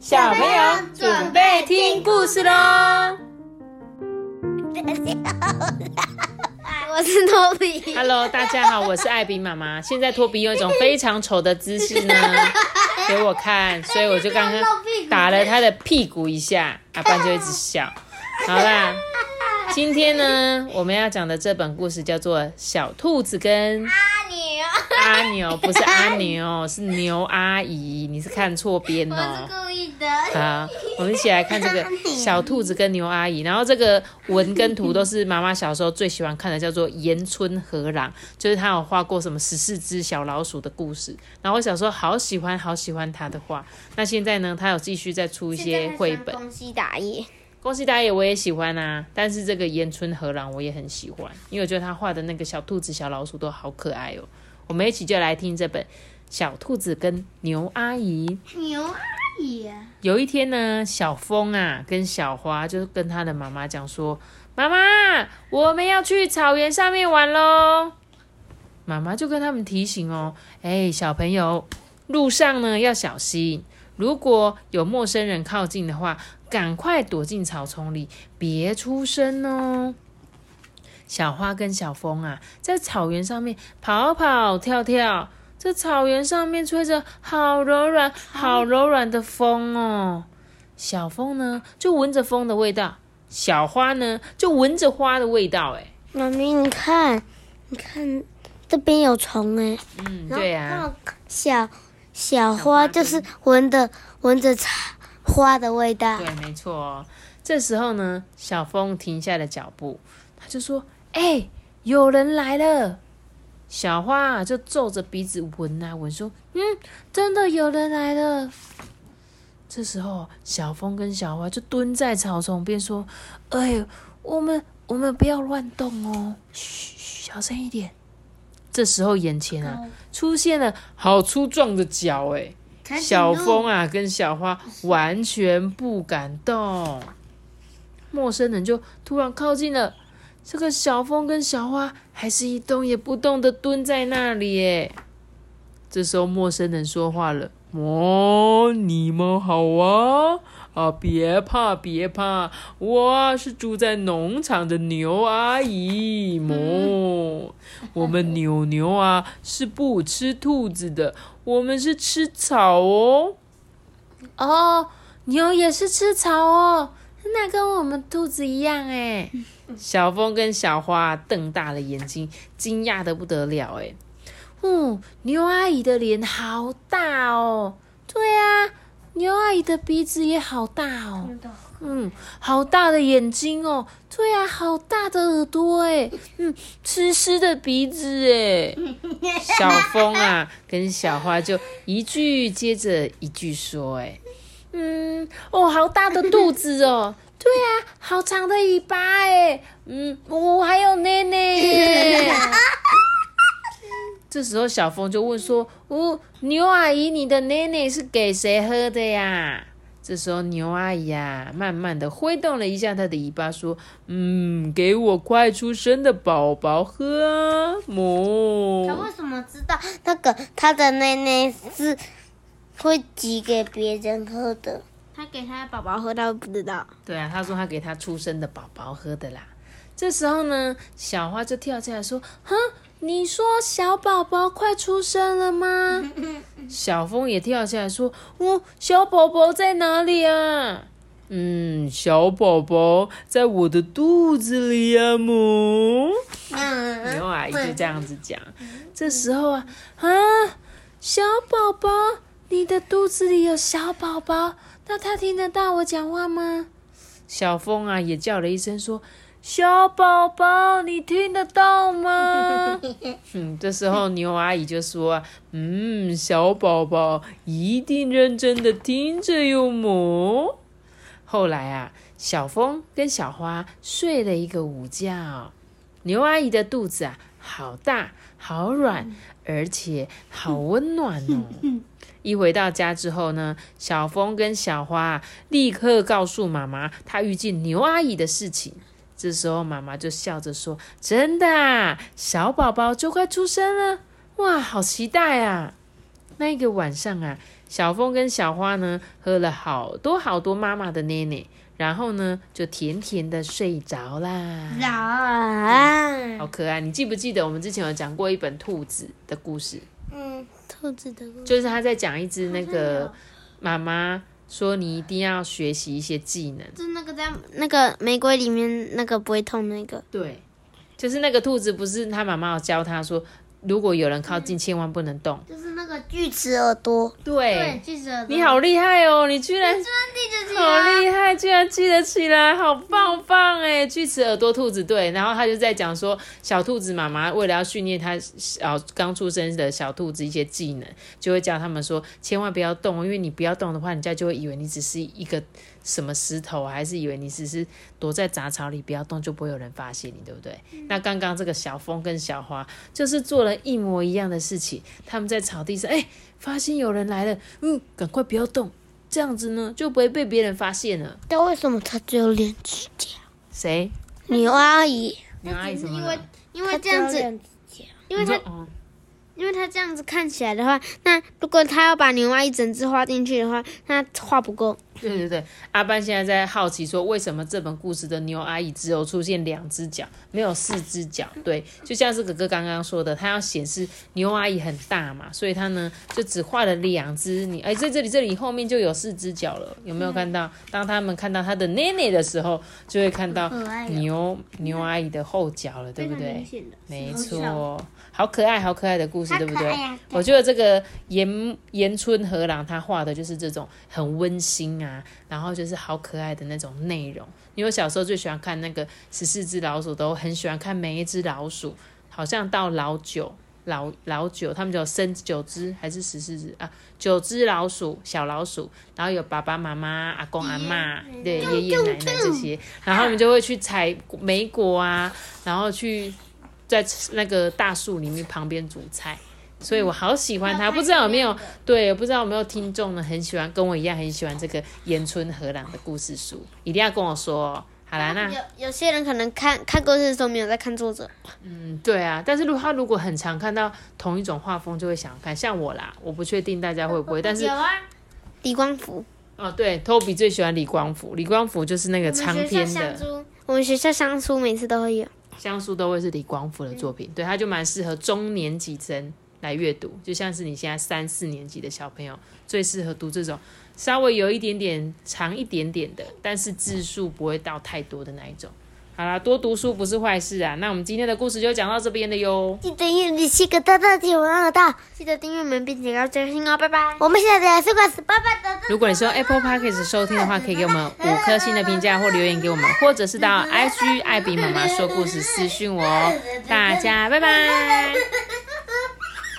小朋友准备听故事喽！我是托比。Hello，大家好，我是艾比妈妈。现在托比有一种非常丑的姿势呢 给我看，所以我就刚刚打了他的屁股一下，阿班就一直笑。好啦，今天呢，我们要讲的这本故事叫做《小兔子跟 阿牛，》，不是阿牛，是牛阿姨，你是看错边我哦是。故意的。好，我们一起来看这个 小兔子跟牛阿姨。然后这个文跟图都是妈妈小时候最喜欢看的，叫做岩村和朗，就是他有画过什么十四只小老鼠的故事。然后我小时候好喜欢好喜欢他的画。那现在呢，他有继续再出一些绘本。宫西达也，宫西达也我也喜欢啊，但是这个岩村和朗我也很喜欢，因为我觉得他画的那个小兔子、小老鼠都好可爱哦。我们一起就来听这本《小兔子跟牛阿姨》。牛阿姨，有一天呢，小风啊跟小花就跟他的妈妈讲说：“妈妈，我们要去草原上面玩喽。”妈妈就跟他们提醒哦：“哎，小朋友，路上呢要小心，如果有陌生人靠近的话，赶快躲进草丛里，别出声哦。”小花跟小风啊，在草原上面跑跑跳跳，这草原上面吹着好柔软、好柔软的风哦。小风呢，就闻着风的味道；小花呢，就闻着花的味道。哎，妈咪，你看，你看这边有虫哎。嗯，对啊、小小花就是闻着闻着草花的味道。对，没错哦。这时候呢，小风停下了脚步，他就说：“哎、有人来了。”小花啊，就皱着鼻子闻啊闻，说：“嗯，真的有人来了。”这时候，小风跟小花就蹲在草丛边说：“哎，我们我们不要乱动哦，嘘，嘘小声一点。”这时候，眼前啊出现了好粗壮的脚，哎，小风啊，跟小花完全不敢动。陌生人就突然靠近了，这个小风跟小花还是一动也不动的蹲在那里。耶。这时候，陌生人说话了：“哦，你们好啊！啊，别怕，别怕，我啊是住在农场的牛阿姨。哦，我们牛牛啊是不吃兔子的，我们是吃草哦。哦，牛也是吃草哦，那跟我们兔子一样哎。小风跟小花瞪大了眼睛，惊讶的不得了哎。嗯，牛阿姨的脸好大哦。对啊，牛阿姨的鼻子也好大哦。嗯，好大的眼睛哦。对啊，好大的耳朵哎。嗯，湿湿的鼻子哎。小风啊，跟小花就一句接着一句说哎。嗯，哦，好大的肚子哦。对啊，好长的尾巴哎。嗯，我、还有奶奶耶。这时候，小峰就问说：“哦，牛阿姨，你的奶奶是给谁喝的呀？”这时候，牛阿姨啊，慢慢的挥动了一下她的尾巴，说：“嗯，给我快出生的宝宝喝啊，他哞。为什么知道那个他的奶奶是会挤给别人喝的？他给他的宝宝喝，他不知道。对啊，他说他给他出生的宝宝喝的啦。这时候呢，小花就跳起来说：“哼，你说小宝宝快出生了吗？” 小风也跳起来说：“哦，小宝宝在哪里啊？”嗯，小宝宝在我的肚子里呀、母。嗯，牛阿姨就这样子讲。这时候啊啊，小宝宝，你的肚子里有小宝宝，那他听得到我讲话吗？小风啊也叫了一声说：“小宝宝，你听得到吗？” 嗯，这时候牛阿姨就说：“嗯，小宝宝一定认真的听着哟，母。”后来啊，小风跟小花睡了一个午觉。牛阿姨的肚子啊，好大，好软，而且好温暖哦。一回到家之后呢，小峰跟小花啊立刻告诉妈妈，他遇见牛阿姨的事情。这时候妈妈就笑着说：“真的啊，小宝宝就快出生了，哇，好期待啊！”那个晚上啊，小峰跟小花呢，喝了好多好多妈妈的奶奶，然后呢，就甜甜的睡着啦。啊，好可爱！你记不记得我们之前有讲过一本兔子的故事？嗯，兔子的故事就是他在讲一只那个妈妈说你一定要学习一些技能。就是那个在那个玫瑰里面那个不会痛那个，对，就是那个兔子，不是他妈妈有教他说，如果有人靠近，千万不能动。就是那个锯齿耳朵。对，锯齿耳朵。你好厉害哦！你居然记得起好厉害，居然记得起来，好棒棒哎！锯齿耳朵兔子对，然后他就在讲说，小兔子妈妈为了要训练它小刚出生的小兔子一些技能，就会教他们说，千万不要动，因为你不要动的话，人家就会以为你只是一个什么石头，还是以为你只是躲在杂草里，不要动就不会有人发现你，对不对？那刚刚这个小风跟小花就是做了一模一样的事情，他们在草地上，哎、发现有人来了，嗯，赶快不要动。这样子呢，就不会被别人发现了。但为什么他只有两指甲？谁？牛阿姨，牛阿姨怎么因为？因为这样子，因为它你说哦，因为它这样子看起来的话，那如果他要把牛蛙一整只画进去的话，那画不够。对对对，阿班现在在好奇说，为什么这本故事的牛阿姨只有出现两只脚，没有四只脚？对，就像是哥哥刚刚说的，他要显示牛阿姨很大嘛，所以他呢就只画了两只。你哎，在这里这里后面就有四只脚了，有没有看到？当他们看到他的奶奶的时候，就会看到牛牛阿姨的后脚了，对不对？没错，好可爱，好可爱的故事，对不对？我觉得这个岩岩村和郎他画的就是这种很温馨啊，然后就是好可爱的那种内容。因为我小时候最喜欢看那个十四只老鼠，都很喜欢看每一只老鼠，好像到老九。老老九，他们就生九只还是十四只啊？九只老鼠，小老鼠，然后有爸爸妈妈、阿公阿妈，对爷爷奶奶这些，然后他们就会去采莓果啊，然后去在那个大树里面旁边煮菜，所以我好喜欢他。不知道有没有对，不知道有没有听众呢，很喜欢跟我一样很喜欢这个岩村和朗的故事书，一定要跟我说哦。好啦，那有有些人可能看看故事的时候没有在看作者，嗯，对啊，但是如果他如果很常看到同一种画风，就会想看。像我啦，我不确定大家会不会，但 是有啊，李光福，哦，对，Toby 最喜欢李光福，李光福就是那个长篇的。书，我们学校香书每次都会有。香书都会是李光福的作品，对，他就蛮适合中年级生来阅读，就像是你现在三四年级的小朋友，最适合读这种稍微有一点点长一点点的，但是字数不会到太多的那一种。好啦，多读书不是坏事啊。那我们今天的故事就讲到这边了哟。记得订阅七个大大的我耳道，记得订阅我们并且要追星哦，拜拜。我们现在是关是拜拜的。如果你是用 Apple Podcast 收听的话，可以给我们五颗星的评价或留言给我们，或者是到 IG 艾比妈妈说故事私讯我哦。大家拜拜。